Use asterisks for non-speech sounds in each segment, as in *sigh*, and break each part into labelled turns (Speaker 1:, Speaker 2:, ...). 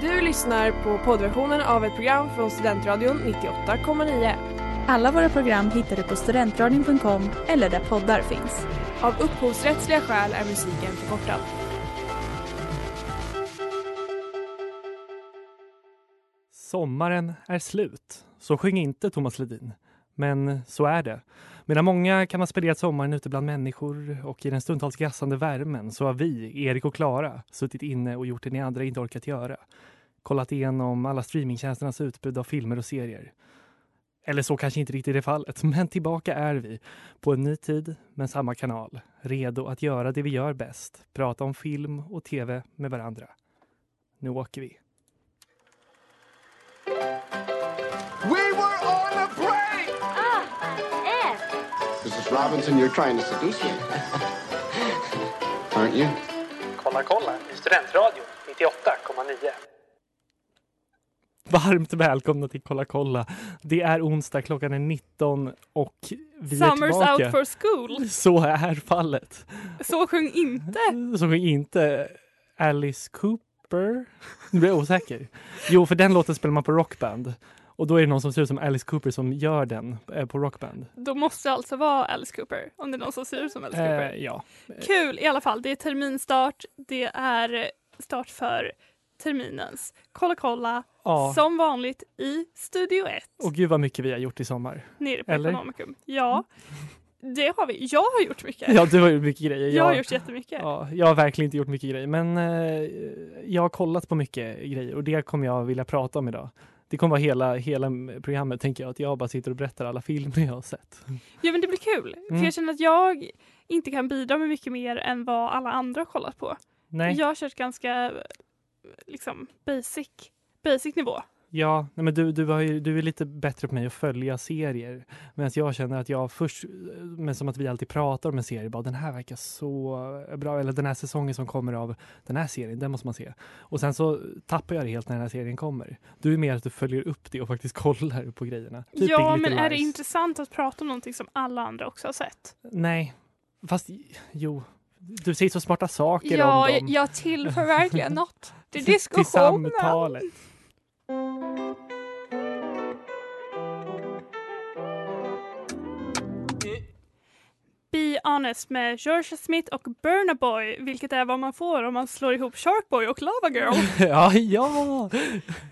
Speaker 1: Du lyssnar på poddversionen av ett program från Studentradion 98,9.
Speaker 2: Alla våra program hittar du på studentradion.com eller där poddar finns.
Speaker 1: Av upphovsrättsliga skäl är musiken förkortad.
Speaker 3: Sommaren är slut. Så sjöng inte Thomas Ledin. Men så är det. Medan många kan ha spenderat sommaren ute bland människor och i den stundtals gassande värmen så har vi, Erik och Klara, suttit inne och gjort det ni andra inte orkat göra. Kollat igenom alla streamingtjänsternas utbud av filmer och serier. Eller så kanske inte riktigt är fallet, men tillbaka är vi. På en ny tid, men samma kanal. Redo att göra det vi gör bäst. Prata om film och tv med varandra. Nu åker vi.
Speaker 4: We were on a break! Robinson, you're trying to seduce me. Aren't you?
Speaker 3: Kolla kolla i Studentradion 98,9. Varmt välkomna till Kolla kolla. Det är onsdag, klockan är 19 och vi är
Speaker 1: Summer's
Speaker 3: tillbaka.
Speaker 1: out for school.
Speaker 3: Så är fallet.
Speaker 1: Så sjung inte.
Speaker 3: Så sjöng inte Alice Cooper. Nu blir jag osäker. Jo, för den låten spelar man på Rockband. Och då är det någon som ser ut som Alice Cooper som gör den eh, på Rockband.
Speaker 1: Då måste det alltså vara Alice Cooper. Om det är någon som ser ut som Alice Cooper.
Speaker 3: Eh, ja.
Speaker 1: Kul i alla fall. Det är terminstart. Det är start för terminens Kolla kolla.
Speaker 3: ja.
Speaker 1: Som vanligt i Studio 1.
Speaker 3: Och gud vad mycket vi har gjort i sommar.
Speaker 1: Nere på
Speaker 3: Eller?
Speaker 1: Ekonomikum. Ja, det har vi. Jag har gjort mycket.
Speaker 3: Ja, du har gjort mycket grejer.
Speaker 1: Jag har gjort jättemycket.
Speaker 3: Ja, jag har verkligen inte gjort mycket grejer, men eh, jag har kollat på mycket grejer och det kommer jag vilja prata om idag. Det kommer vara hela, hela programmet, tänker jag, att jag bara sitter och berättar alla filmer jag har sett.
Speaker 1: Ja men det blir kul. För
Speaker 3: Mm.
Speaker 1: jag känner att jag inte kan bidra med mycket mer än vad alla andra har kollat på.
Speaker 3: Nej,
Speaker 1: Jag har kört ganska liksom basic, basic nivå.
Speaker 3: Ja, nej, men du, du, ju, du är lite bättre på mig att följa serier, medan jag känner att jag först, men som att vi alltid pratar om en serie, bara den här verkar så bra, eller den här säsongen som kommer av den här serien, den måste man se. Och sen så tappar jag det helt när den här serien kommer. Du är mer att du följer upp det och faktiskt *laughs* kollar på grejerna. Typ
Speaker 1: ja men är det intressant att prata om någonting som alla andra också har sett?
Speaker 3: Nej, fast jo. Du säger så smarta saker
Speaker 1: Ja,
Speaker 3: om dem.
Speaker 1: jag tillför verkligen något till *laughs*
Speaker 3: Till
Speaker 1: diskussionen.
Speaker 3: samtalet.
Speaker 1: Música Honest med Georgia Smith och Burna Boy, vilket är vad man får om man slår ihop Sharkboy och Lava Girl. *laughs*
Speaker 3: ja, ja!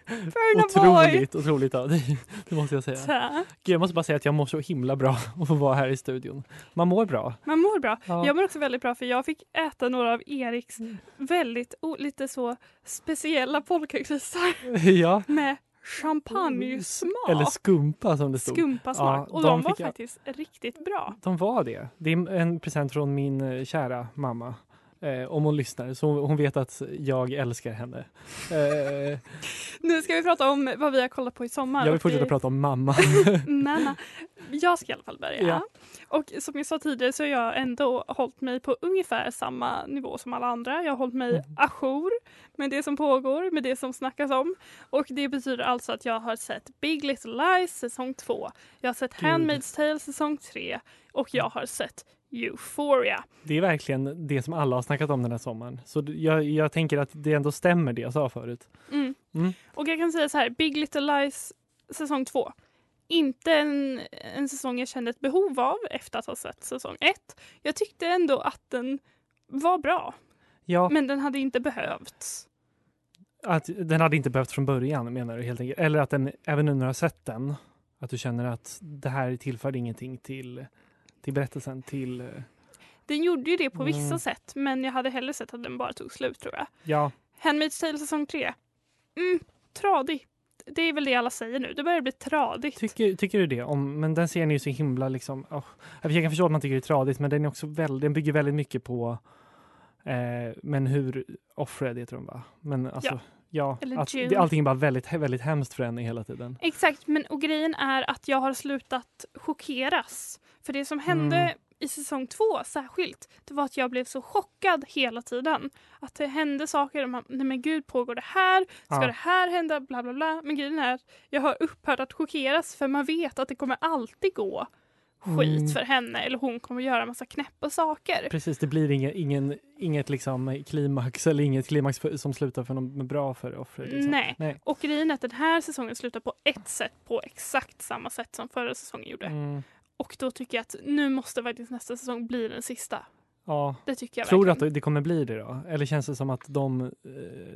Speaker 1: Burna Boy!
Speaker 3: Otroligt, otroligt av dig. Det måste jag säga.
Speaker 1: Tack.
Speaker 3: Gud, jag måste bara säga att jag mår så himla bra *laughs* att få vara här i studion. Man mår bra.
Speaker 1: Man mår bra.
Speaker 3: Ja.
Speaker 1: Jag mår också väldigt bra för jag fick äta några av Eriks
Speaker 3: Mm.
Speaker 1: väldigt lite så speciella polkagrisar *laughs*
Speaker 3: ja.
Speaker 1: med champagnesmak.
Speaker 3: Eller skumpa som det stod.
Speaker 1: Skumpasmak.
Speaker 3: Ja,
Speaker 1: och
Speaker 3: de
Speaker 1: de var
Speaker 3: jag-
Speaker 1: faktiskt riktigt bra.
Speaker 3: De var det. Det är en present från min eh, kära mamma. Eh, om hon lyssnar, så hon vet att jag älskar henne. Eh,
Speaker 1: Nu ska vi prata om vad vi har kollat på i sommar.
Speaker 3: jag vill fortsätta
Speaker 1: det-
Speaker 3: prata om mamma. *laughs*
Speaker 1: Mamma. Jag ska i alla fall börja.
Speaker 3: Ja.
Speaker 1: Och som jag sa tidigare så har jag ändå hållit mig på ungefär samma nivå som alla andra. Jag har hållit mig
Speaker 3: Mm.
Speaker 1: ajour med det som pågår, med det som snackas om. Och det betyder alltså att jag har sett Big Little Lies säsong 2. Jag har sett
Speaker 3: Gud.
Speaker 1: Handmaid's Tale säsong 3 och jag har sett Euphoria.
Speaker 3: Det är verkligen det som alla har snackat om den här sommaren. Så jag, jag tänker att det ändå stämmer det jag sa förut.
Speaker 1: Mm.
Speaker 3: Mm.
Speaker 1: Och jag kan säga så här, Big Little Lies säsong 2. Inte en, en säsong jag kände ett behov av efter att ha sett säsong 1. Jag tyckte ändå att den var bra,
Speaker 3: Ja,
Speaker 1: men den hade inte behövts.
Speaker 3: att den hade inte behövt från början menar du helt enkelt. Eller att den, även nu när du har sett den, att du känner att det här tillför ingenting till, till berättelsen, till... eh,
Speaker 1: Den gjorde ju det på vissa
Speaker 3: Mm.
Speaker 1: sätt, men jag hade hellre sett att den bara tog slut tror jag.
Speaker 3: Ja,
Speaker 1: Handmaid's Tale säsong 3. Mm, tradig. Det är väl det alla säger nu. Det börjar bli tradigt.
Speaker 3: tycker, tycker du det? Om, men den serien är ju så himla liksom... åh, jag kan förstå att man tycker det är tradigt, men den, är också väldigt, den bygger väldigt mycket på eh, men hur offred heter de va? Men alltså,
Speaker 1: Ja.
Speaker 3: ja, att det, allting är bara väldigt, väldigt hemskt för henne hela tiden.
Speaker 1: Exakt, men och grejen är att jag har slutat chockeras. För det som hände
Speaker 3: Mm.
Speaker 1: i säsong två särskilt, det var att jag blev så chockad hela tiden. Att det hände saker, man, nej men gud pågår det här? Ska
Speaker 3: Ja.
Speaker 1: det här hända? Bla bla bla. Men grejen är jag har upphört att chockeras för man vet att det kommer alltid gå skit
Speaker 3: Mm.
Speaker 1: för henne eller hon kommer göra massa knäppa saker.
Speaker 3: Precis, det blir ingen, ingen, inget liksom klimax eller inget klimax för, som slutar för något bra för offret. Liksom.
Speaker 1: Nej.
Speaker 3: Nej.
Speaker 1: Och grejen är att den här säsongen slutar på ett sätt på exakt samma sätt som förra säsongen gjorde.
Speaker 3: Mm,
Speaker 1: Och då tycker jag att nu måste faktiskt nästa säsong bli den sista.
Speaker 3: ja.
Speaker 1: Det tycker jag
Speaker 3: Tror du att
Speaker 1: verkligen.
Speaker 3: det kommer bli det då? Eller känns det som att de, eh,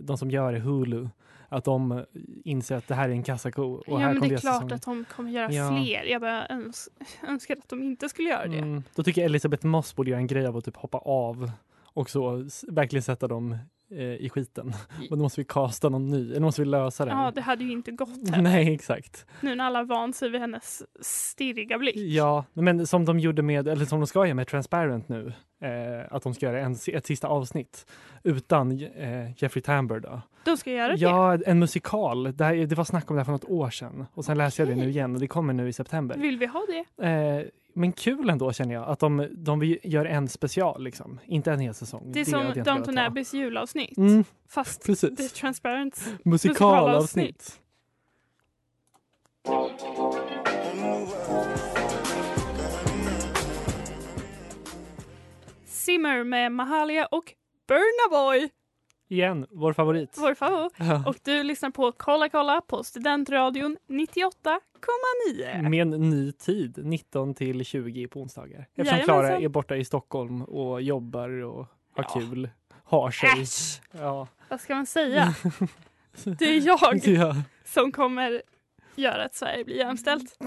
Speaker 3: de som gör det, Hulu, att de eh, inser att det här är en kassako och
Speaker 1: Ja
Speaker 3: här
Speaker 1: men
Speaker 3: kommer
Speaker 1: det är klart att de kommer göra
Speaker 3: Ja.
Speaker 1: fler. Jag bara öns önskar att de inte skulle göra det.
Speaker 3: Mm, då tycker jag Elisabeth Moss borde göra en grej av att typ hoppa av och så verkligen sätta dem i skiten. Men då måste vi kasta någon ny, eller måste vi lösa här.
Speaker 1: Ja, det hade ju inte gått *laughs* heller.
Speaker 3: Nej, exakt.
Speaker 1: Nu när alla vant sig vid hennes stirriga blick.
Speaker 3: Ja, men som de gjorde med, eller som de ska göra med Transparent nu, eh, att de ska göra en, ett sista avsnitt utan eh, Jeffrey Tambor då.
Speaker 1: De ska göra det.
Speaker 3: Ja, en musikal. Det, här, det var snack om det här för något år sedan och sen läste jag det nu igen och det kommer nu i september.
Speaker 1: Vill vi ha det?
Speaker 3: Eh, men kul ändå känner jag att de, de gör en special liksom, inte en hel säsong.
Speaker 1: Det är som Downton. Abbeys julavsnitt.
Speaker 3: Mm,
Speaker 1: Fast
Speaker 3: precis.
Speaker 1: det är transparent.
Speaker 3: Musikalavsnitt.
Speaker 1: Simmer med Mahalia och Burna Boy,
Speaker 3: Igen, vår favorit.
Speaker 1: vår favorit. Och du lyssnar på Kolla kolla på Studentradion 98,9.
Speaker 3: Med en ny tid, 19 till 20 på onsdagar. Eftersom
Speaker 1: Jajamensan.
Speaker 3: Klara är borta i Stockholm och jobbar och har
Speaker 1: Ja.
Speaker 3: kul, har sig.
Speaker 1: Äsch!
Speaker 3: Ja.
Speaker 1: Vad ska man säga? *laughs* Det är jag
Speaker 3: Ja.
Speaker 1: som kommer göra att Sverige blir jämställt.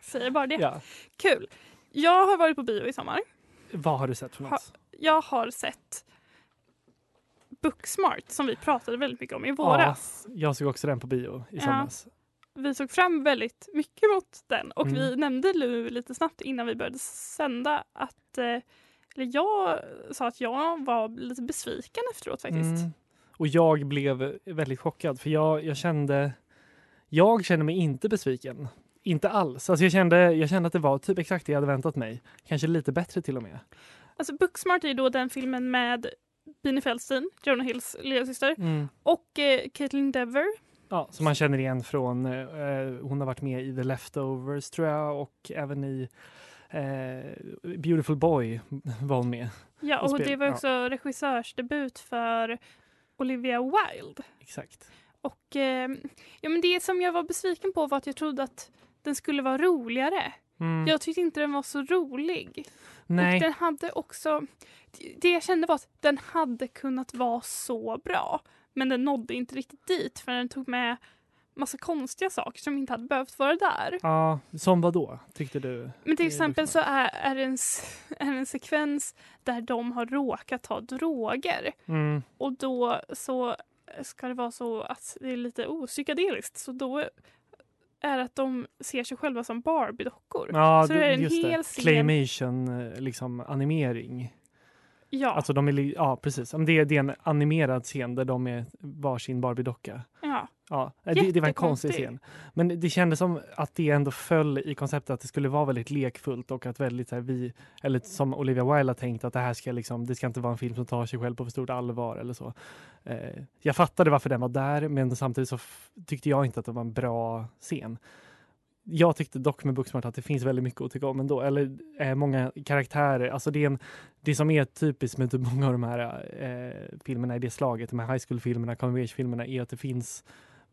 Speaker 1: Säger bara det.
Speaker 3: ja.
Speaker 1: Kul. Jag har varit på bio i sommar.
Speaker 3: Vad har du sett för något?
Speaker 1: Jag har sett Booksmart som vi pratade väldigt mycket om i våras.
Speaker 3: Ja, jag såg också den på bio i
Speaker 1: Ja.
Speaker 3: somras.
Speaker 1: Vi såg fram väldigt mycket mot den och
Speaker 3: Mm.
Speaker 1: vi nämnde nu lite snabbt innan vi började sända att eh, eller jag sa att jag var lite besviken efteråt faktiskt.
Speaker 3: Mm. Och jag blev väldigt chockad för jag, jag kände jag kände mig inte besviken. Inte alls. Alltså jag, kände, jag kände att det var typ exakt det jag hade väntat mig. Kanske lite bättre till och med.
Speaker 1: Alltså Booksmart är ju då den filmen med Beanie Feldstein, Jonah Hills lillasyster,
Speaker 3: Mm.
Speaker 1: och eh, Caitlin Dever.
Speaker 3: Ja, som man känner igen från, eh, hon har varit med i The Leftovers tror jag och även i eh, Beautiful Boy var hon med.
Speaker 1: Ja,
Speaker 3: Och
Speaker 1: och det var
Speaker 3: ja.
Speaker 1: också regissörsdebut för Olivia Wilde.
Speaker 3: Exakt.
Speaker 1: Och eh, ja, men det som jag var besviken på var att jag trodde att den skulle vara roligare.
Speaker 3: Mm.
Speaker 1: Jag tyckte inte den var så rolig. Och
Speaker 3: Nej,
Speaker 1: den hade också... Det jag kände var att den hade kunnat vara så bra. Men den nådde inte riktigt dit för den tog med massa konstiga saker som inte hade behövt vara där.
Speaker 3: ja, som vad då tyckte du?
Speaker 1: Men till
Speaker 3: Eh,
Speaker 1: exempel så är, är, det en, *laughs* är det en sekvens där de har råkat ta droger.
Speaker 3: Mm.
Speaker 1: Och då så ska det vara så att det är lite opsykadeliskt. Så då är det att de ser sig själva som Barbie-dockor.
Speaker 3: Ja,
Speaker 1: Så det är en
Speaker 3: just det.
Speaker 1: hel scen-
Speaker 3: Claymation, eh, liksom animering.
Speaker 1: Ja,
Speaker 3: Alltså de är, ja precis. Det är, det är en animerad scen där de är varsin Barbie-docka.
Speaker 1: ja.
Speaker 3: Ja, det, det var en konstig scen. Men det kändes som att det ändå föll i konceptet att det skulle vara väldigt lekfullt och att väldigt så här, vi, eller som Olivia Wilde har tänkt att det här ska liksom, det ska inte vara en film som tar sig själv på för stort allvar eller så. Eh, jag fattade varför den var där men samtidigt så tyckte jag inte att det var en bra scen. Jag tyckte dock med Booksmart att det finns väldigt mycket att tycka om ändå. Eller eh, många karaktärer. Alltså det, är en, det som är typiskt med typ många av de här eh, filmerna i det slaget, de här high school-filmerna, coming filmerna är att det finns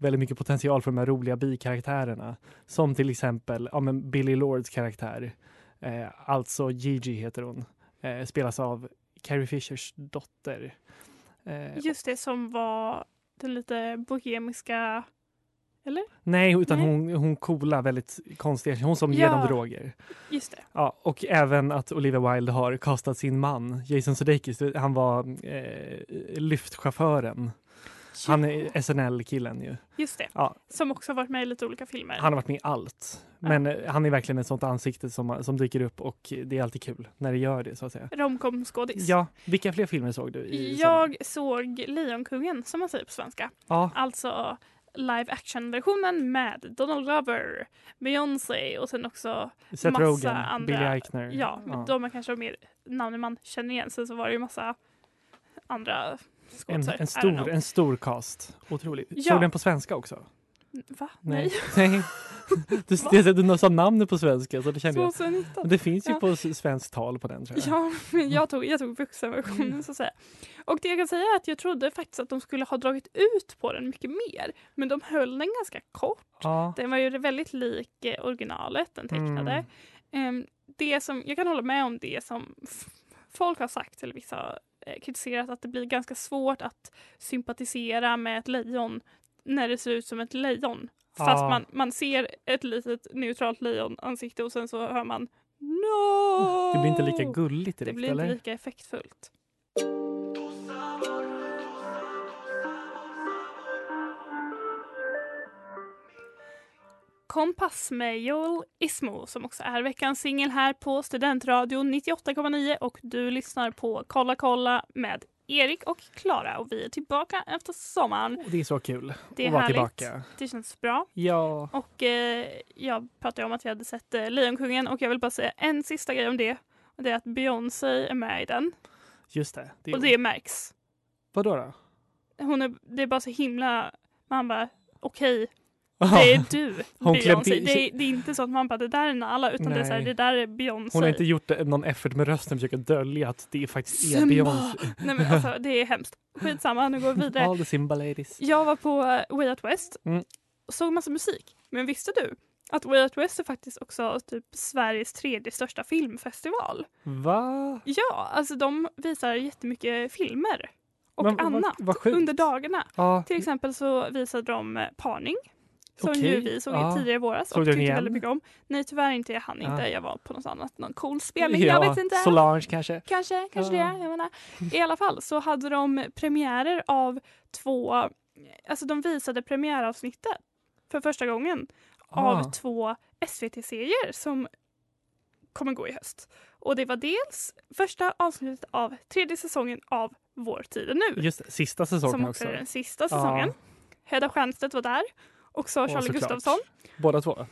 Speaker 3: väldigt mycket potential för de här roliga bikaraktärerna. Som till exempel ja, men Billy Lords karaktär. Eh, alltså Gigi heter hon. Eh, spelas av Carrie Fishers dotter. Eh,
Speaker 1: Just det som var den lite bohemiska... Eller?
Speaker 3: nej, utan
Speaker 1: Nej.
Speaker 3: hon, hon coola, väldigt konstiga, hon som ger
Speaker 1: Ja.
Speaker 3: dem droger.
Speaker 1: Just det.
Speaker 3: Ja, och även att Olivia Wilde har kastat sin man, Jason Sudeikis. Han var eh, lyftchauffören. Han är SNL-killen ju.
Speaker 1: Just det.
Speaker 3: Ja.
Speaker 1: Som också har varit med i lite olika filmer.
Speaker 3: Han har varit med i allt. Men eh, han är verkligen ett sånt ansikte som, som dyker upp och det är alltid kul när det gör det så att säga.
Speaker 1: Romcom-skådis.
Speaker 3: Ja, vilka fler filmer såg du? I?
Speaker 1: Jag såg Lejonkungen som man säger på svenska.
Speaker 3: Ja,
Speaker 1: Alltså live action-versionen med Donald Glover, Beyoncé och sen också
Speaker 3: Seth
Speaker 1: massa
Speaker 3: Rogen,
Speaker 1: andra-
Speaker 3: Billy Eichner.
Speaker 1: Ja, men de är kanske mer namn man känner igen. Sen så var det ju massa andra
Speaker 3: en, en, stor, en stor cast. Otroligt.
Speaker 1: Ja.
Speaker 3: Såg den på svenska också?
Speaker 1: Va?
Speaker 3: Nej.
Speaker 1: Nej. *laughs* *laughs*
Speaker 3: Du, du, du sa namnet på svenska så det kände jag.
Speaker 1: 2019.
Speaker 3: Men det finns ju
Speaker 1: Ja.
Speaker 3: på svenskt tal på den tror jag.
Speaker 1: Ja, men jag tog, jag tog vuxenversionen så att säga. Och det jag kan säga är att jag trodde faktiskt att de skulle ha dragit ut på den mycket mer. Men de höll den ganska kort.
Speaker 3: Ja.
Speaker 1: Den var ju väldigt lik eh, originalet, den tecknade.
Speaker 3: Mm.
Speaker 1: Ehm, det som, jag kan hålla med om det som folk har sagt, eller vissa kritiserat, att det blir ganska svårt att sympatisera med ett lejon när det ser ut som ett lejon. Fast
Speaker 3: Ja.
Speaker 1: man, man ser ett litet neutralt lejonansikte och sen så hör man No!
Speaker 3: Det blir inte lika gulligt
Speaker 1: Det
Speaker 3: direkt
Speaker 1: blir inte
Speaker 3: eller?
Speaker 1: lika effektfullt. Kompass med Joel Ismo som också är veckans singel här på Studentradion 98,9 och du lyssnar på Kolla kolla med Erik och Klara och vi är tillbaka efter sommaren.
Speaker 3: Och Det är så kul
Speaker 1: Det är
Speaker 3: att vara
Speaker 1: härligt.
Speaker 3: tillbaka.
Speaker 1: Det känns bra.
Speaker 3: Ja.
Speaker 1: Och eh, jag pratade om att jag hade sett eh, Lejonkungen och jag vill bara säga en sista grej om det. Och det är att Beyoncé är med i den.
Speaker 3: Just det. det
Speaker 1: Och det märks.
Speaker 3: Vadå då?
Speaker 1: Hon är, det är bara så himla... Man bara, okej, det är du,
Speaker 3: Hon
Speaker 1: Beyoncé. Det, är- det är inte så att man bara, det där är Nala, utan det är så här,
Speaker 3: Nej.
Speaker 1: det där är Beyoncé.
Speaker 3: Hon har inte gjort eh, någon effort med rösten försöka dölja att det faktiskt är
Speaker 1: Simba.
Speaker 3: Beyoncé.
Speaker 1: Nej men alltså, det är hemskt. Skitsamma, nu går vi vidare.
Speaker 3: All the Simba ladies.
Speaker 1: Jag var på eh, Way Out West
Speaker 3: Mm.
Speaker 1: och såg massa musik. Men visste du att Way Out West är faktiskt också typ Sveriges tredje största filmfestival?
Speaker 3: Va?
Speaker 1: Ja, alltså de visar jättemycket filmer och
Speaker 3: Men vad-
Speaker 1: annat
Speaker 3: vad sjukt.
Speaker 1: under dagarna.
Speaker 3: Ja.
Speaker 1: Till exempel så visade de eh, Parning. Som
Speaker 3: Okej,
Speaker 1: ju vi såg
Speaker 3: ja.
Speaker 1: tidigare i våras
Speaker 3: Såg
Speaker 1: och tyckte
Speaker 3: igen?
Speaker 1: väldigt mycket om. Nej tyvärr inte, jag hann inte.
Speaker 3: Ja.
Speaker 1: Jag var på något annat, någon cool spelning.
Speaker 3: ja,
Speaker 1: Jag vet inte.
Speaker 3: Solange kanske?
Speaker 1: Kanske, kanske
Speaker 3: Ja.
Speaker 1: det. Jag menar. I alla fall så hade de premiärer av två, alltså de visade premiäravsnittet för första gången
Speaker 3: Ah.
Speaker 1: av två SVT-serier som kommer gå i höst. Och det var dels första avsnittet av tredje säsongen av Vår tid är nu.
Speaker 3: Just det, sista säsongen
Speaker 1: som också är den sista säsongen.
Speaker 3: Ja.
Speaker 1: Hedda Stiernstedt var där. Och så Charlie. Gustafsson.
Speaker 3: Båda två?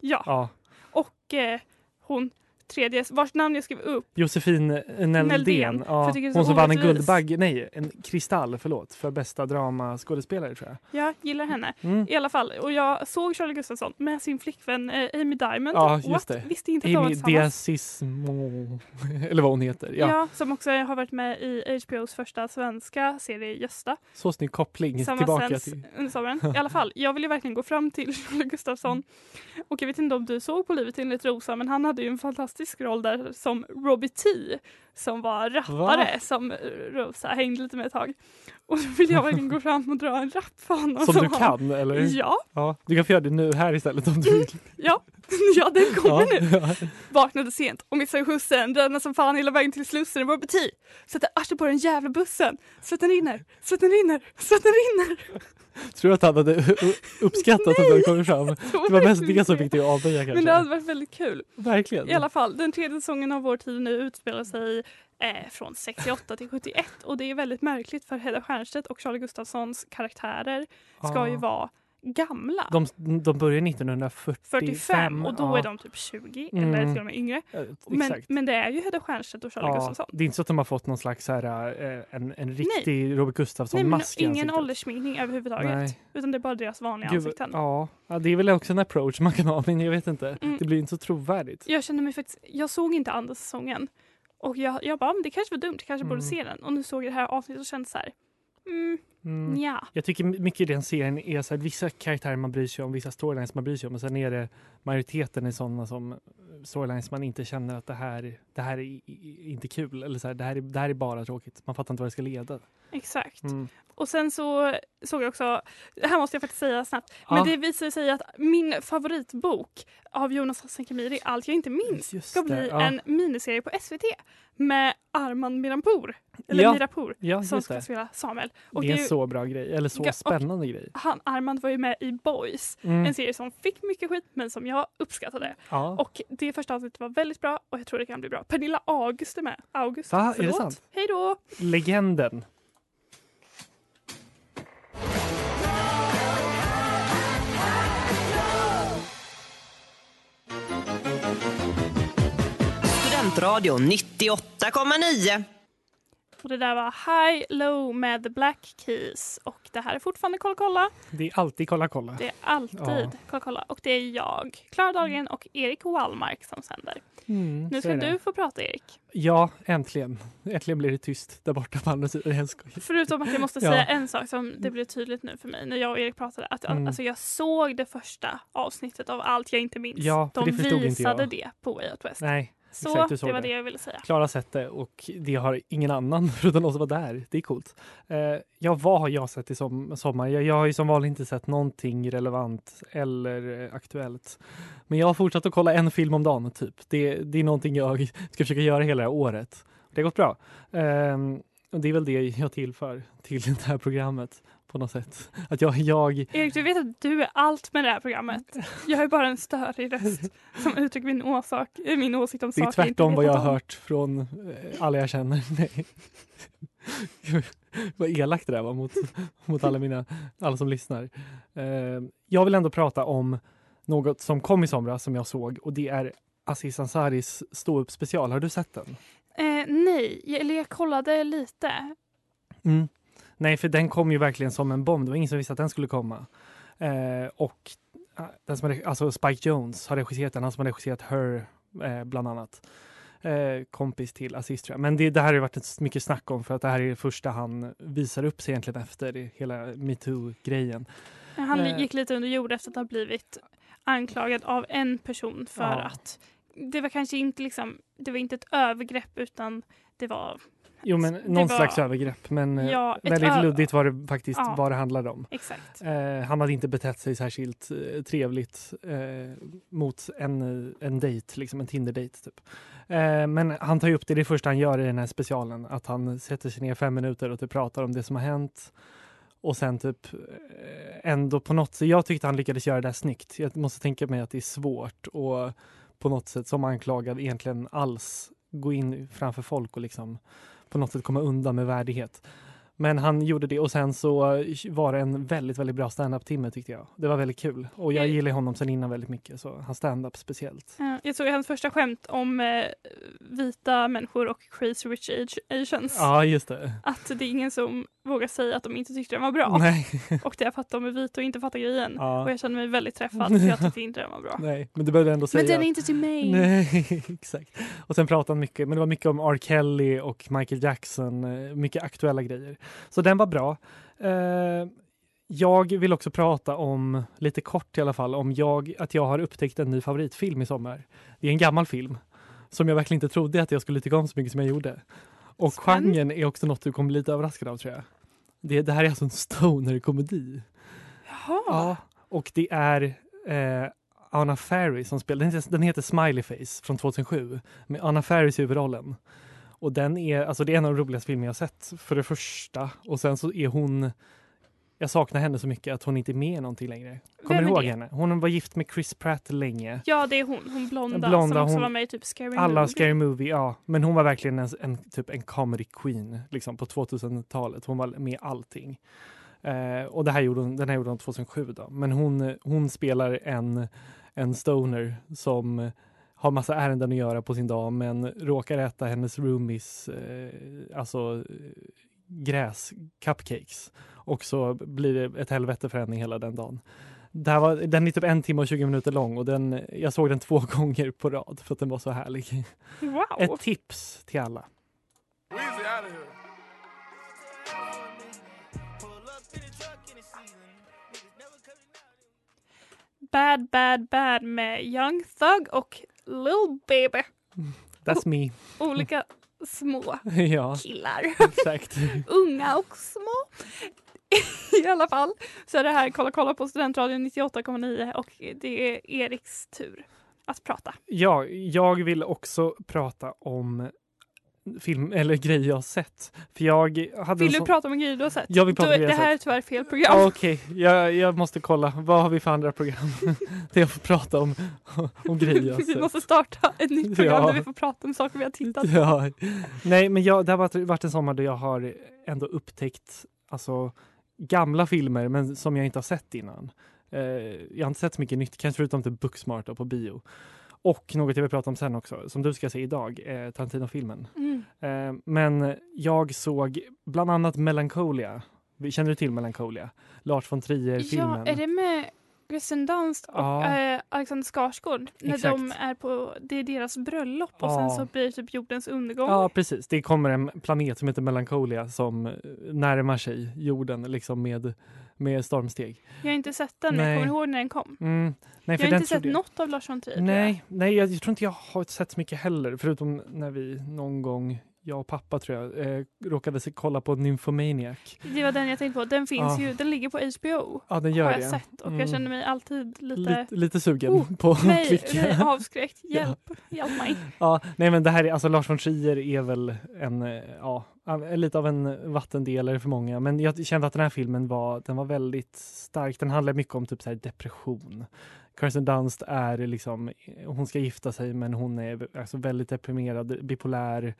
Speaker 1: Ja.
Speaker 3: Ja.
Speaker 1: Och eh, hon tredje, vars namn jag skrev upp.
Speaker 3: Josefin
Speaker 1: Näldén. för
Speaker 3: Ja. Hon som vann en. Guldbagge, nej, en Kristall, förlåt, för bästa dramaskådespelare tror jag.
Speaker 1: Jag gillar henne.
Speaker 3: Mm.
Speaker 1: I alla fall. Och jag såg Charlie Gustafsson med sin flickvän eh, Amy Diamond.
Speaker 3: Ja, just
Speaker 1: What?
Speaker 3: det.
Speaker 1: Visste inte att
Speaker 3: Amy. Diasismo, *laughs* eller vad hon heter.
Speaker 1: Ja.
Speaker 3: Ja.
Speaker 1: som också har varit med i HBOs första svenska serie Gösta.
Speaker 3: Så snygg koppling
Speaker 1: Som har
Speaker 3: tillbaka till...
Speaker 1: under sommaren. *laughs* I alla fall, jag vill ju verkligen gå fram till *laughs* Charlie Gustafsson. Och jag vet inte om du såg på Livet enligt Rosa, men han hade ju en fantastisk roll där som Robbie T. Som var rappare
Speaker 3: Va?
Speaker 1: som Rosa hängde lite med ett tag. Och då vill jag verkligen gå fram och dra en rap för honom.
Speaker 3: Som du
Speaker 1: han-
Speaker 3: kan, eller?
Speaker 1: Ja,
Speaker 3: Ja, du kan få göra det nu här istället om du vill.
Speaker 1: ja, *laughs* ja den kommer nu. Vaknade sent och missade skjutsen, drömde som fan hela vägen till Slussen och var beti. Sätter arslet på den jävla bussen. Svetten rinner, svetten rinner, svetten rinner.
Speaker 3: Tror du att han hade uppskattat att du kommit fram? *laughs* Det var mest det som fick dig att avböja kanske?
Speaker 1: Men det hade varit väldigt kul.
Speaker 3: Verkligen.
Speaker 1: I alla fall, den tredje säsongen av Vår tid nu utspelar sig eh, från 68 till 71 och det är väldigt märkligt för Hedda Stiernstedt och Charlie Gustafssons karaktärer ska ju
Speaker 3: Ja.
Speaker 1: vara gamla.
Speaker 3: De, de börjar 1945.
Speaker 1: 45 och då
Speaker 3: ja.
Speaker 1: är de typ 20
Speaker 3: Mm.
Speaker 1: eller till och med yngre.
Speaker 3: Eh,
Speaker 1: Men, men det är ju Hedda Stiernstedt och Charlie
Speaker 3: Ja,
Speaker 1: Gustafsson.
Speaker 3: det är inte så att de har fått någon slags här, eh, en, en riktig Robert
Speaker 1: Nej, men
Speaker 3: Gustafsson-mask
Speaker 1: ingen
Speaker 3: ansiktet.
Speaker 1: åldersminkning överhuvudtaget.
Speaker 3: Nej.
Speaker 1: Utan det är bara deras vanliga
Speaker 3: Gud,
Speaker 1: ansikten.
Speaker 3: ja. ja, det är väl också en approach man kan ha, men jag vet inte.
Speaker 1: Mm.
Speaker 3: Det blir inte så trovärdigt.
Speaker 1: Jag kände mig faktiskt, jag såg inte andra säsongen. Och jag, jag bara, men det kanske var dumt, jag kanske borde
Speaker 3: Mm.
Speaker 1: se den. Och nu såg jag det här avsnittet och kände så här, mm,
Speaker 3: Mm.
Speaker 1: ja.
Speaker 3: Jag tycker mycket i den serien är så här, vissa karaktärer man bryr sig om, vissa storylines man bryr sig om, och sen är det majoriteten är sådana som storylines man inte känner att det här, det här är inte kul, eller så här, det, här är, det här är bara tråkigt. Man fattar inte vad det ska leda.
Speaker 1: Exakt.
Speaker 3: Mm.
Speaker 1: Och sen så såg jag också, det här måste jag faktiskt säga snabbt,
Speaker 3: Ja.
Speaker 1: men det visade sig att min favoritbok av Jonas Hassan Khemiri, Allt jag inte minns,
Speaker 3: Just
Speaker 1: ska
Speaker 3: det,
Speaker 1: bli
Speaker 3: ja.
Speaker 1: en miniserie på SVT med Armand Miranpour, eller
Speaker 3: Ja.
Speaker 1: Mirapour,
Speaker 3: Ja,
Speaker 1: som ska spela Samuel. Och
Speaker 3: det är
Speaker 1: det är ju-
Speaker 3: så bra grej, eller så spännande grej.
Speaker 1: han, Armand var ju med i Boys,
Speaker 3: Mm.
Speaker 1: en serie som fick mycket skit men som jag uppskattade.
Speaker 3: Ja.
Speaker 1: Och det första avsnittet var väldigt bra och jag tror det kan bli bra. Pernilla August är med. August,
Speaker 3: Va? Är det
Speaker 1: förlåt.
Speaker 3: sant?
Speaker 1: Hej då!
Speaker 3: Legenden.
Speaker 5: Studentradio 98,9.
Speaker 1: Och det där var High Low med The Black Keys. Och det här är fortfarande Kolla kolla.
Speaker 3: Det är alltid kolla kolla.
Speaker 1: Det är alltid
Speaker 3: Ja.
Speaker 1: Kolla kolla och det är jag, Klara Dahlgren och Erik Wallmark som sänder.
Speaker 3: Mm,
Speaker 1: Nu ska du få prata Erik.
Speaker 3: Ja, äntligen. Äntligen blir det tyst där borta på andra sidan.
Speaker 1: Förutom att jag måste *laughs*
Speaker 3: Ja.
Speaker 1: säga en sak som det blev tydligt nu för mig när jag och Erik pratade. Att jag,
Speaker 3: Mm.
Speaker 1: alltså jag såg det första avsnittet av Allt jag inte minns.
Speaker 3: Ja,
Speaker 1: De visade det på Way Out West.
Speaker 3: Nej,
Speaker 1: Så
Speaker 3: exakt,
Speaker 1: det var
Speaker 3: det.
Speaker 1: det jag ville säga.
Speaker 3: Klara sett det och det har ingen annan *laughs* förutom som var där. Det är coolt. Eh, ja, vad har jag sett i som, sommar? Jag, jag har ju som vanligt inte sett någonting relevant eller eh, aktuellt. Men jag har fortsatt att kolla en film om dagen, typ. Det, det är någonting jag *laughs* ska försöka göra hela det här året. Det har gått bra. Ehm, och det är väl det jag tillför till det här programmet på något sätt. Att jag, jag
Speaker 1: Erik, du vet att du är allt med det här programmet. Jag är bara en störig röst som uttrycker min, åsak, min åsikt om
Speaker 3: Det är
Speaker 1: saker
Speaker 3: tvärtom vad jag har hört från eh, alla jag känner. *laughs* Nej. *laughs* vad elakt det där var mot, mot alla, mina, alla som lyssnar. Eh, jag vill ändå prata om något som kom i somras som jag såg och det är Aziz Ansaris ståupp special. Har du sett den?
Speaker 1: Eh, nej, eller jag kollade lite.
Speaker 3: Mm. Nej, för den kom ju verkligen som en bomb. Det var ingen som visste att den skulle komma. Eh, och eh, den som har, alltså Spike Jones har regisserat den, han som har regisserat Her eh, bland annat. Eh, kompis till Aziz tror jag. Men det, det här har ju varit mycket snack om för att det här är det första han visar upp sig egentligen efter hela metoo-grejen.
Speaker 1: Han
Speaker 3: Eh.
Speaker 1: gick lite under jord efter att ha blivit anklagad av en person för
Speaker 3: Ja.
Speaker 1: att det var kanske inte liksom, det var inte ett övergrepp utan det var
Speaker 3: Jo, men någon
Speaker 1: var-
Speaker 3: slags övergrepp, men eh,
Speaker 1: Ja,
Speaker 3: väldigt
Speaker 1: ö-
Speaker 3: luddigt var det faktiskt
Speaker 1: Ja.
Speaker 3: vad det handlade om.
Speaker 1: exakt.
Speaker 3: Eh, han hade inte betett sig särskilt eh, trevligt eh, mot en, en dejt, liksom en Tinder-dejt. Typ. Eh, men han tar ju upp det, det första han gör i den här specialen, att han sätter sig ner fem minuter och typ pratar om det som har hänt. Och sen typ eh, ändå på något sätt, jag tyckte han lyckades göra det där snyggt. Jag måste tänka mig att det är svårt och på något sätt som anklagad egentligen alls gå in framför folk och liksom på något sätt komma undan med värdighet. Men han gjorde det och sen så var det en väldigt, väldigt bra stand-up-timme tyckte jag. Det var väldigt kul och jag
Speaker 1: Mm.
Speaker 3: gillar honom sen innan väldigt mycket så hans stand-up speciellt.
Speaker 1: Ja, Jag såg hans första skämt om eh, vita människor och crazy rich asians.
Speaker 3: Ja, just det.
Speaker 1: Att det är ingen som vågar säga att de inte tyckte den var bra.
Speaker 3: Nej. *laughs*
Speaker 1: Och det är för att de är vita och inte fattar grejen.
Speaker 3: Ja.
Speaker 1: Och jag känner mig väldigt träffad *laughs* för jag tyckte inte den var bra.
Speaker 3: Nej, men du behövde ändå säga
Speaker 1: Men den är inte till mig. *laughs*
Speaker 3: Nej, exakt. Och sen pratade han mycket, men det var mycket om R. Kelly och Michael Jackson, eh, mycket aktuella grejer. Så den var bra. Eh, jag vill också prata om, lite kort i alla fall, om jag, att jag har upptäckt en ny favoritfilm i sommar. Det är en gammal film som jag verkligen inte trodde att jag skulle tycka om så mycket som jag gjorde. Och
Speaker 1: Spännande.
Speaker 3: genren är också något du kommer bli lite överraskad av tror jag. Det, det här är alltså en stoner-komedi.
Speaker 1: Jaha.
Speaker 3: Ja, och det är eh, Anna Faris som spelar. Den heter, Smiley Face från 2007 med Anna Faris i huvudrollen. Och den är, alltså det är en av de roligaste filmer jag sett för det första. Och sen så är hon, jag saknar henne så mycket att hon inte är med i någonting längre. Kommer du ihåg
Speaker 1: det?
Speaker 3: henne? Hon var gift med Chris Pratt länge.
Speaker 1: Ja, det är hon. Hon blonda,
Speaker 3: Blonda,
Speaker 1: som också
Speaker 3: hon-
Speaker 1: var med i typ Scary
Speaker 3: Alla
Speaker 1: Movie.
Speaker 3: Scary Movie, ja. Men hon var verkligen en, en, typ en comedy queen liksom, på 2000-talet. Hon var med i allting. Eh, och det här gjorde hon, den här gjorde hon 2007 då. Men hon, hon spelar en, en stoner som har massa ärenden att göra på sin dag men råkar äta hennes roomies eh, alltså eh, gräs, cupcakes. Och så blir det ett helvete för henne hela den dagen. Det här var, den är typ en timme och 20 minuter lång och den, jag såg den *laughs* två gånger på rad för att den var så härlig.
Speaker 1: Wow.
Speaker 3: Ett tips till alla.
Speaker 1: Bad Bad Bad med Young Thug och Lil Baby.
Speaker 3: That's me.
Speaker 1: Olika små *laughs*
Speaker 3: ja,
Speaker 1: killar. *laughs*
Speaker 3: exakt. *laughs*
Speaker 1: Unga och små. I alla fall så är det här Kolla kolla på Studentradion 98,9 och det är Eriks tur att prata.
Speaker 3: Ja, jag vill också prata om film eller *laughs* grejer jag har sett. För jag hade
Speaker 1: Vill du
Speaker 3: sån-
Speaker 1: prata om en grej du har sett?
Speaker 3: Jag vill prata
Speaker 1: Då-
Speaker 3: om grejer
Speaker 1: Det här är tyvärr fel program.
Speaker 3: Okej, jag, jag måste kolla. Vad har vi för andra program? *laughs* där jag får prata om, om grejer jag har *laughs*
Speaker 1: Vi
Speaker 3: sett.
Speaker 1: måste starta ett nytt program
Speaker 3: Ja.
Speaker 1: där vi får prata om saker vi har tittat på.
Speaker 3: Ja. Nej, men jag, det har varit, en sommar där jag har ändå upptäckt alltså, gamla filmer men som jag inte har sett innan. Eh, jag har inte sett så mycket nytt, kanske förutom typ Booksmart på bio. Och något jag vill prata om sen också, som du ska se idag, eh, Tarantino-filmen.
Speaker 1: Mm.
Speaker 3: Eh, men jag såg bland annat Melancholia Vi- Känner du till Melancholia? Lars von Trier-filmen.
Speaker 1: Ja, är det med Kirsten Dunst och
Speaker 3: Ja.
Speaker 1: eh, Alexander Skarsgård? När
Speaker 3: Exakt.
Speaker 1: de är på, det är deras bröllop och
Speaker 3: Ja.
Speaker 1: sen så blir det typ jordens undergång.
Speaker 3: Ja, precis. Det kommer en planet som heter Melancholia som eh, närmar sig jorden liksom med, med stormsteg.
Speaker 1: Jag har inte sett den, men
Speaker 3: Nej.
Speaker 1: jag kommer ihåg när den kom.
Speaker 3: Mm. Nej,
Speaker 1: Jag har inte sett
Speaker 3: jag-
Speaker 1: något av Lars von Trier. tror jag.
Speaker 3: Nej, nej jag, jag tror inte jag har sett så mycket heller. Förutom när vi någon gång, jag och pappa tror jag, eh, råkade se, kolla på Nymphomaniac.
Speaker 1: Det var den jag tänkte på. Den finns
Speaker 3: Ja.
Speaker 1: ju, den ligger på HBO.
Speaker 3: Ja, den gör
Speaker 1: har jag
Speaker 3: det.
Speaker 1: sett och
Speaker 3: Mm.
Speaker 1: jag känner mig alltid lite...
Speaker 3: Lite, lite sugen
Speaker 1: Oh,
Speaker 3: på att klicka.
Speaker 1: nej, avskräckt. *laughs*
Speaker 3: Ja.
Speaker 1: Hjälp, hjälp mig.
Speaker 3: Ja, nej men det här är, alltså Lars von Trier är väl en, eh, ja, lite av en vattendelare för många. Men jag kände att den här filmen var, den var väldigt stark. Den handlar mycket om typ så depression. Kirsten Dunst är liksom, hon ska gifta sig men hon är alltså väldigt deprimerad, bipolär.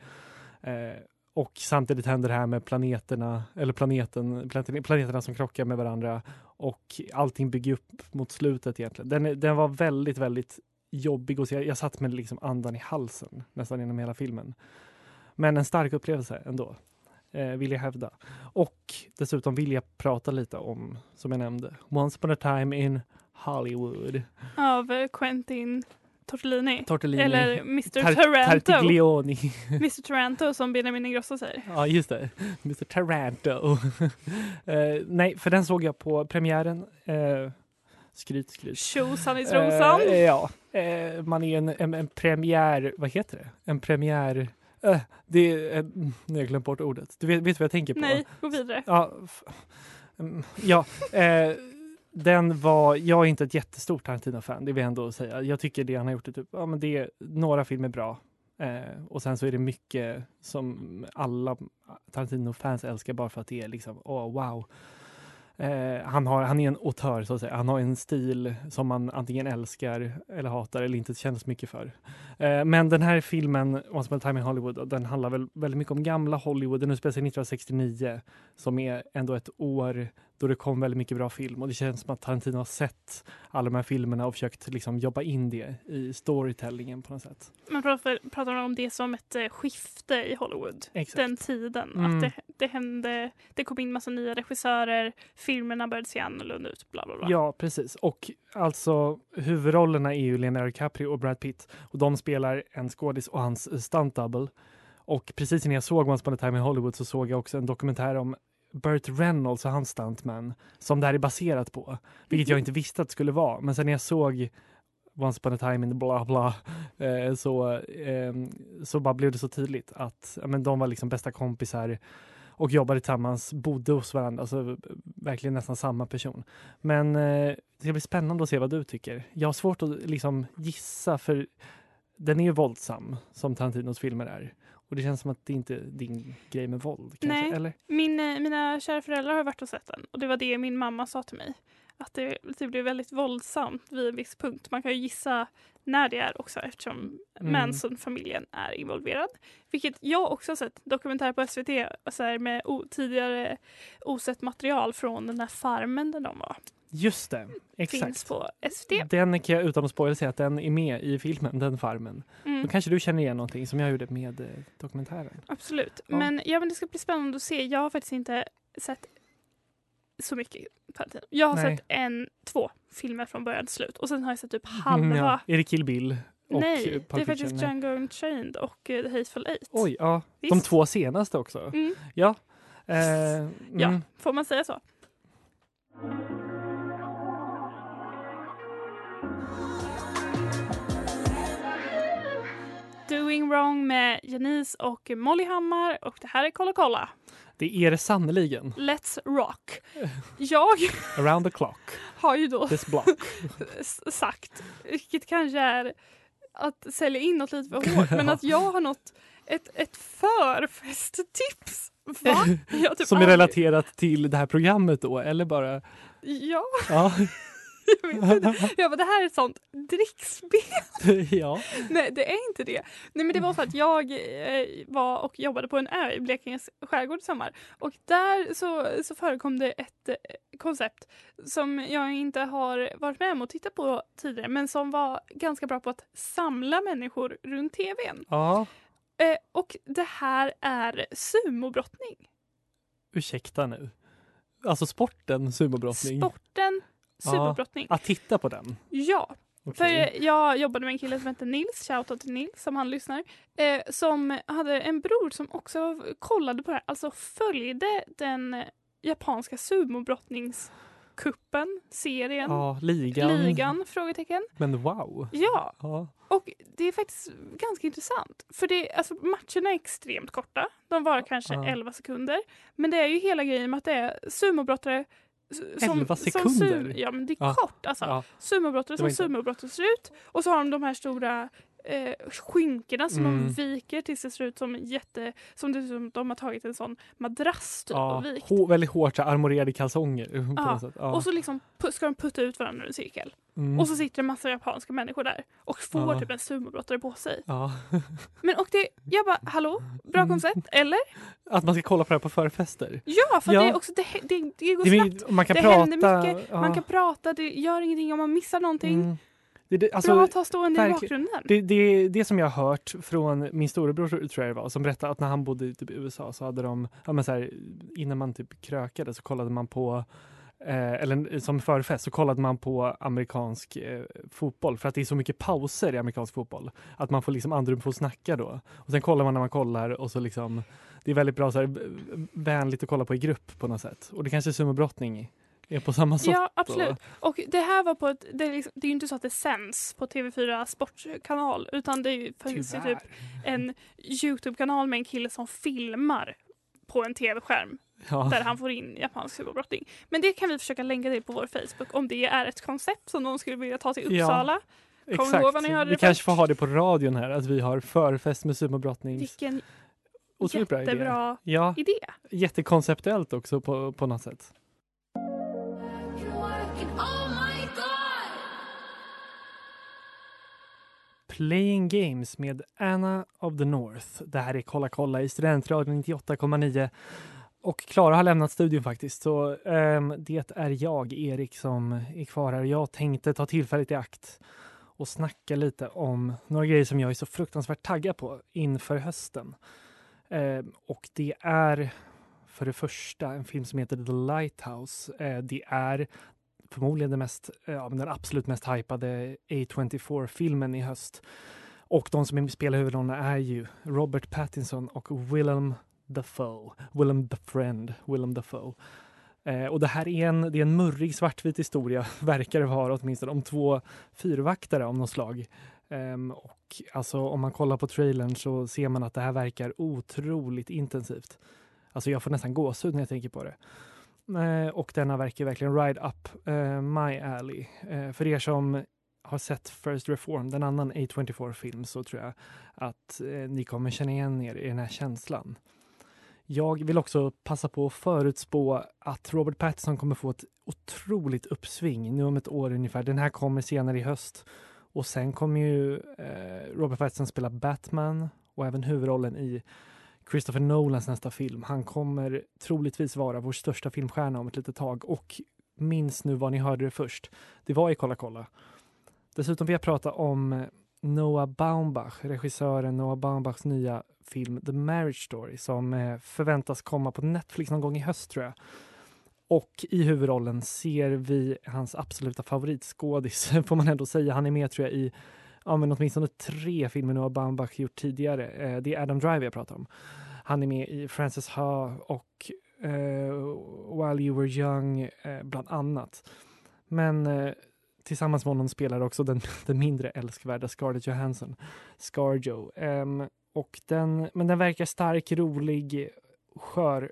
Speaker 3: Eh, och samtidigt händer det här med planeterna, eller planeten, planeten, planeterna som krockar med varandra. Och allting bygger upp mot slutet egentligen. Den, den var väldigt, väldigt jobbig och se. jag, jag satt med liksom andan i halsen nästan genom hela filmen. Men en stark upplevelse ändå, eh, vill jag hävda. Och dessutom vill jag prata lite om, som jag nämnde, Once upon a time in Hollywood.
Speaker 1: Av Quentin Tortellini.
Speaker 3: Tortellini.
Speaker 1: Eller Mr
Speaker 3: Tar-
Speaker 1: Taranto.
Speaker 3: Tartiglioni.
Speaker 1: Mr Taranto som Benjamin Ingrosso säger.
Speaker 3: Ja, just det. Mr Taranto. *laughs* eh, nej, för den såg jag på premiären. Eh, skryt, skryt.
Speaker 1: Tjosan i trosan.
Speaker 3: Eh, ja, eh, man är en, en, en premiär, vad heter det? En premiär, eh, det är, nu har jag glömt bort ordet. Du vet, vet vad jag tänker på?
Speaker 1: Nej, gå vidare.
Speaker 3: Ja, mm, ja den var, jag är inte ett jättestort Tarantino-fan, det vill jag ändå säga. Jag tycker det han har gjort är typ, ja men det är några filmer bra. Eh, och sen så är det mycket som alla Tarantino-fans älskar bara för att det är liksom, åh wow. Eh, han, har, han är en auteur så att säga. Han har en stil som man antingen älskar eller hatar eller inte känner så mycket för. Eh, men den här filmen, Once upon a time in Hollywood, den handlar väl väldigt mycket om gamla Hollywood. Den utspelar sig 1969 som är ändå ett år då det kom väldigt mycket bra film och det känns som att Tarantino har sett alla de här filmerna och försökt liksom jobba in det i storytellingen på något sätt.
Speaker 1: Man pratar, pratar om det som ett eh, skifte i Hollywood.
Speaker 3: Exakt.
Speaker 1: Den tiden.
Speaker 3: Mm.
Speaker 1: Att det, det hände, det kom in massa nya regissörer, filmerna började se annorlunda ut, bla bla bla.
Speaker 3: Ja, precis. Och alltså huvudrollerna är ju Leonardo DiCaprio och Brad Pitt och de spelar en skådis och hans stunt double. Och precis när jag såg Once upon a time in Hollywood så såg jag också en dokumentär om Burt Reynolds och hans stuntman som det här är baserat på, vilket jag inte visste att det skulle vara. Men sen när jag såg Once upon a time in the bla bla eh, så, eh, så bara blev det så tydligt att men de var liksom bästa kompisar och jobbade tillsammans, bodde hos varandra, alltså verkligen nästan samma person. Men eh, det ska bli spännande att se vad du tycker. Jag har svårt att liksom gissa för den är ju våldsam som Tarantinos filmer är. Och det känns som att det inte är din grej med våld. Kanske,
Speaker 1: Nej.
Speaker 3: Eller?
Speaker 1: Min, eh, mina kära föräldrar har varit och sett den och det var det min mamma sa till mig. Att det, det blev väldigt våldsamt vid en viss punkt. Man kan ju gissa när det är också eftersom
Speaker 3: Mm.
Speaker 1: Manson-familjen är involverad. Vilket jag också har sett dokumentär på SVT så här, med tidigare osett material från den där farmen där de var.
Speaker 3: Just det,
Speaker 1: Finns
Speaker 3: exakt.
Speaker 1: på SVT.
Speaker 3: Den kan jag utan att spoila säga att den är med i filmen, den farmen.
Speaker 1: Mm.
Speaker 3: Då kanske du känner igen någonting som jag gjorde med eh, dokumentären.
Speaker 1: Absolut.
Speaker 3: Ja.
Speaker 1: Men, ja, men det ska bli spännande att se. Jag har faktiskt inte sett så mycket. Jag har
Speaker 3: Nej.
Speaker 1: sett en, två filmer från början till slut och sen har jag sett typ halva.
Speaker 3: Mm, ja. Är det Kill Bill? Och
Speaker 1: Nej,
Speaker 3: eh,
Speaker 1: det är faktiskt. Django Unchained och eh, The Hateful Eight.
Speaker 3: Oj, ja. De
Speaker 1: Visst.
Speaker 3: två senaste också.
Speaker 1: Mm.
Speaker 3: Ja. Eh,
Speaker 1: Ja,
Speaker 3: mm.
Speaker 1: får man säga så? Doing Wrong med Janice och Molly Hammar och det här är Kolla kolla.
Speaker 3: Det är det sannoliken.
Speaker 1: Let's rock. Jag *laughs*
Speaker 3: Around the clock,
Speaker 1: har ju då
Speaker 3: this block. *laughs*
Speaker 1: sagt, vilket kanske är att sälja in något lite för hårt, *laughs* men att jag har något ett, ett förfesttips. Va? Typ
Speaker 3: Som är
Speaker 1: aldrig-
Speaker 3: relaterat till det här programmet då, eller bara...
Speaker 1: Ja,
Speaker 3: Ja.
Speaker 1: Jag bara, det här är ett sånt drickspel. *laughs*
Speaker 3: ja.
Speaker 1: Nej, det är inte det. Nej, men det var så att jag eh, var och jobbade på en ö i Blekinges skärgård i sommar och där så, så förekom det ett eh, koncept som jag inte har varit med om att titta på tidigare men som var ganska bra på att samla människor runt tvn.
Speaker 3: ja.
Speaker 1: Eh, och det här är sumobrottning.
Speaker 3: Ursäkta nu. Alltså sporten sumobrottning?
Speaker 1: Sporten
Speaker 3: Ja.
Speaker 1: sumobrottning.
Speaker 3: Att titta på den?
Speaker 1: Ja,
Speaker 3: Okej.
Speaker 1: för jag jobbade med en kille som hette Nils, shoutout till Nils som han lyssnar, eh, som hade en bror som också kollade på det här, alltså följde den japanska sumobrottningskuppen, serien,
Speaker 3: Ja, ligan.
Speaker 1: ligan, frågetecken.
Speaker 3: Men wow.
Speaker 1: Ja,
Speaker 3: Ja.
Speaker 1: och det är faktiskt ganska intressant. För det, alltså, matcherna är extremt korta. De varar kanske
Speaker 3: Ja.
Speaker 1: 11 sekunder. Men det är ju hela grejen med att det är sumobrottare som,
Speaker 3: 11
Speaker 1: Som
Speaker 3: sekunder?
Speaker 1: sum, ja men det är
Speaker 3: Ja.
Speaker 1: kort alltså.
Speaker 3: Ja.
Speaker 1: Sumobrottare som
Speaker 3: inte-
Speaker 1: sumobrottare ser ut. Och så har de de här stora eh, skynkena som
Speaker 3: Mm.
Speaker 1: de viker tills det ser ut som jätte... Som det ser ut som de har tagit en sån madrass typ
Speaker 3: Ja,
Speaker 1: och vikt.
Speaker 3: hå- väldigt hårt så armorerade kalsonger. På
Speaker 1: Ja.
Speaker 3: Ja.
Speaker 1: Och så liksom ska de putta ut varandra ur en cirkel.
Speaker 3: Mm.
Speaker 1: Och så sitter en massa japanska människor där och får
Speaker 3: Ja.
Speaker 1: typ en sumobrottare på sig.
Speaker 3: ja. *laughs*
Speaker 1: Men och det, jag bara, hallå? Bra
Speaker 3: Mm.
Speaker 1: koncept, eller?
Speaker 3: Att man ska kolla på det här på förfester.
Speaker 1: Ja, för
Speaker 3: Ja.
Speaker 1: det, är också, det, det, det går
Speaker 3: Det,
Speaker 1: snabbt.
Speaker 3: är- man kan
Speaker 1: Det
Speaker 3: prata.
Speaker 1: händer mycket. Man kan prata, det gör ingenting om man missar någonting.
Speaker 3: Mm. Det, det, alltså,
Speaker 1: Bra att ha stående i bakgrunden.
Speaker 3: Det, det, det som jag har hört från min storebror tror jag det var, som berättade att när han bodde i typ USA så hade de, ja men så här, innan man typ krökade så kollade man på Eh, eller som förfest så kollade man på amerikansk eh, fotboll för att det är så mycket pauser i amerikansk fotboll. Att man får liksom andrum för att snacka då. Och sen kollar man när man kollar och så liksom Det är väldigt bra så här, vänligt att kolla på i grupp på något sätt. Och det kanske sumobrottning är på samma sätt.
Speaker 1: Ja, absolut. Och det här var på ett, det är, liksom, det är ju inte så att det sänds på TV4 Sportkanal utan det ju finns ju typ en Youtube-kanal med en kille som filmar på en tv-skärm
Speaker 3: Ja.
Speaker 1: där han får in japansk sumobrottning. Men det kan vi försöka länka till på vår Facebook om det är ett koncept som någon skulle vilja ta till
Speaker 3: Ja.
Speaker 1: Uppsala. Kom
Speaker 3: Exakt.
Speaker 1: ihåg vad ni hörde
Speaker 3: vi
Speaker 1: det
Speaker 3: kanske
Speaker 1: först.
Speaker 3: får ha det på radion här, att vi har förfest med sumobrottning.
Speaker 1: Vilken
Speaker 3: Otroligt bra idé.
Speaker 1: jättebra
Speaker 3: Ja,
Speaker 1: idé.
Speaker 3: jättekonceptuellt också på, på något sätt. Playing Games med Anna of the North. Det här är Kolla kolla i Studentradion 98,9. Och Klara har lämnat studion faktiskt, så um, det är jag, Erik, som är kvar här. Jag tänkte ta tillfället i akt och snacka lite om några grejer som jag är så fruktansvärt taggad på inför hösten. Um, och det är för det första en film som heter The Lighthouse. Eh, det är förmodligen den, mest, eh, ja, men den absolut mest hypade A24-filmen i höst. Och de som spelar huvudrollerna är ju Robert Pattinson och Willem Dafoe. Willem the Friend, Willem Dafoe. Eh, och det här är en, det är en murrig svartvit historia, *laughs* verkar det vara åtminstone, om två fyrvaktare av något slag. Ehm, och alltså om man kollar på trailern så ser man att det här verkar otroligt intensivt. Alltså jag får nästan gåshud när jag tänker på det. Eh, och denna verkar verkligen ride up eh, my alley. Eh, för er som har sett First Reform, en annan A24-film, så tror jag att ni kommer känna igen er i den här känslan. Jag vill också passa på att förutspå att Robert Pattinson kommer få ett otroligt uppsving nu om ett år ungefär. Den här kommer senare i höst. Och sen kommer ju eh, Robert Pattinson spela Batman och även huvudrollen i Christopher Nolans nästa film. Han kommer troligtvis vara vår största filmstjärna om ett litet tag och minns nu vad ni hörde det först. Det var i Kolla kolla. Dessutom vill jag prata om eh, Noah Baumbach, regissören Noah Baumbachs nya film The Marriage Story som eh, förväntas komma på Netflix någon gång i höst tror jag. Och i huvudrollen ser vi hans absoluta favoritskådis, *laughs* får man ändå säga. Han är med tror jag i ja, men åtminstone tre filmer har Baumbach gjort tidigare. Eh, det är Adam Driver jag pratar om. Han är med i Frances Ha och eh, While You Were Young, eh, bland annat. Men eh, tillsammans med honom spelar också den, *laughs* den mindre älskvärda Scarlett Johansson, Scarjo. Ehm, och den, men den verkar stark, rolig, skör.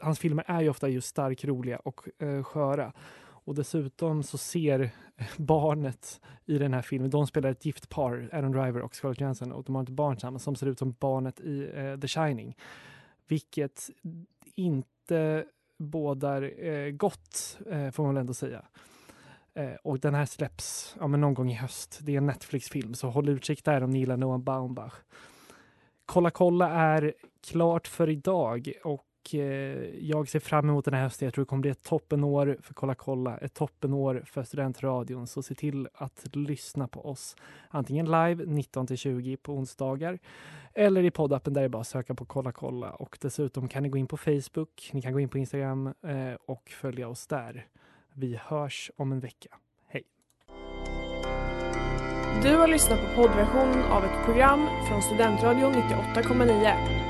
Speaker 3: Hans filmer är ju ofta just stark, roliga och eh, sköra. Och dessutom så ser *laughs* barnet i den här filmen, de spelar ett gift par, Adam Driver och Scarlett Johansson, och de har ett barn tillsammans som ser ut som barnet i eh, The Shining. Vilket inte bådar eh, gott, eh, får man väl ändå säga. Eh, och den här släpps ja, men någon gång i höst. Det är en Netflix-film, så håll utkik där om ni gillar Noah Baumbach. Kolla kolla är klart för idag och Eh, jag ser fram emot den här hösten. Jag tror det kommer bli ett toppenår för Kolla kolla, ett toppenår för Studentradion. Så se till att lyssna på oss antingen live 19 till 20 på onsdagar eller i poddappen där det är bara att söka på Kolla kolla. Och dessutom kan ni gå in på Facebook, ni kan gå in på Instagram eh, och följa oss där. Vi hörs om en vecka. Hej!
Speaker 5: Du har lyssnat på poddversion av ett program från Studentradion 98,9.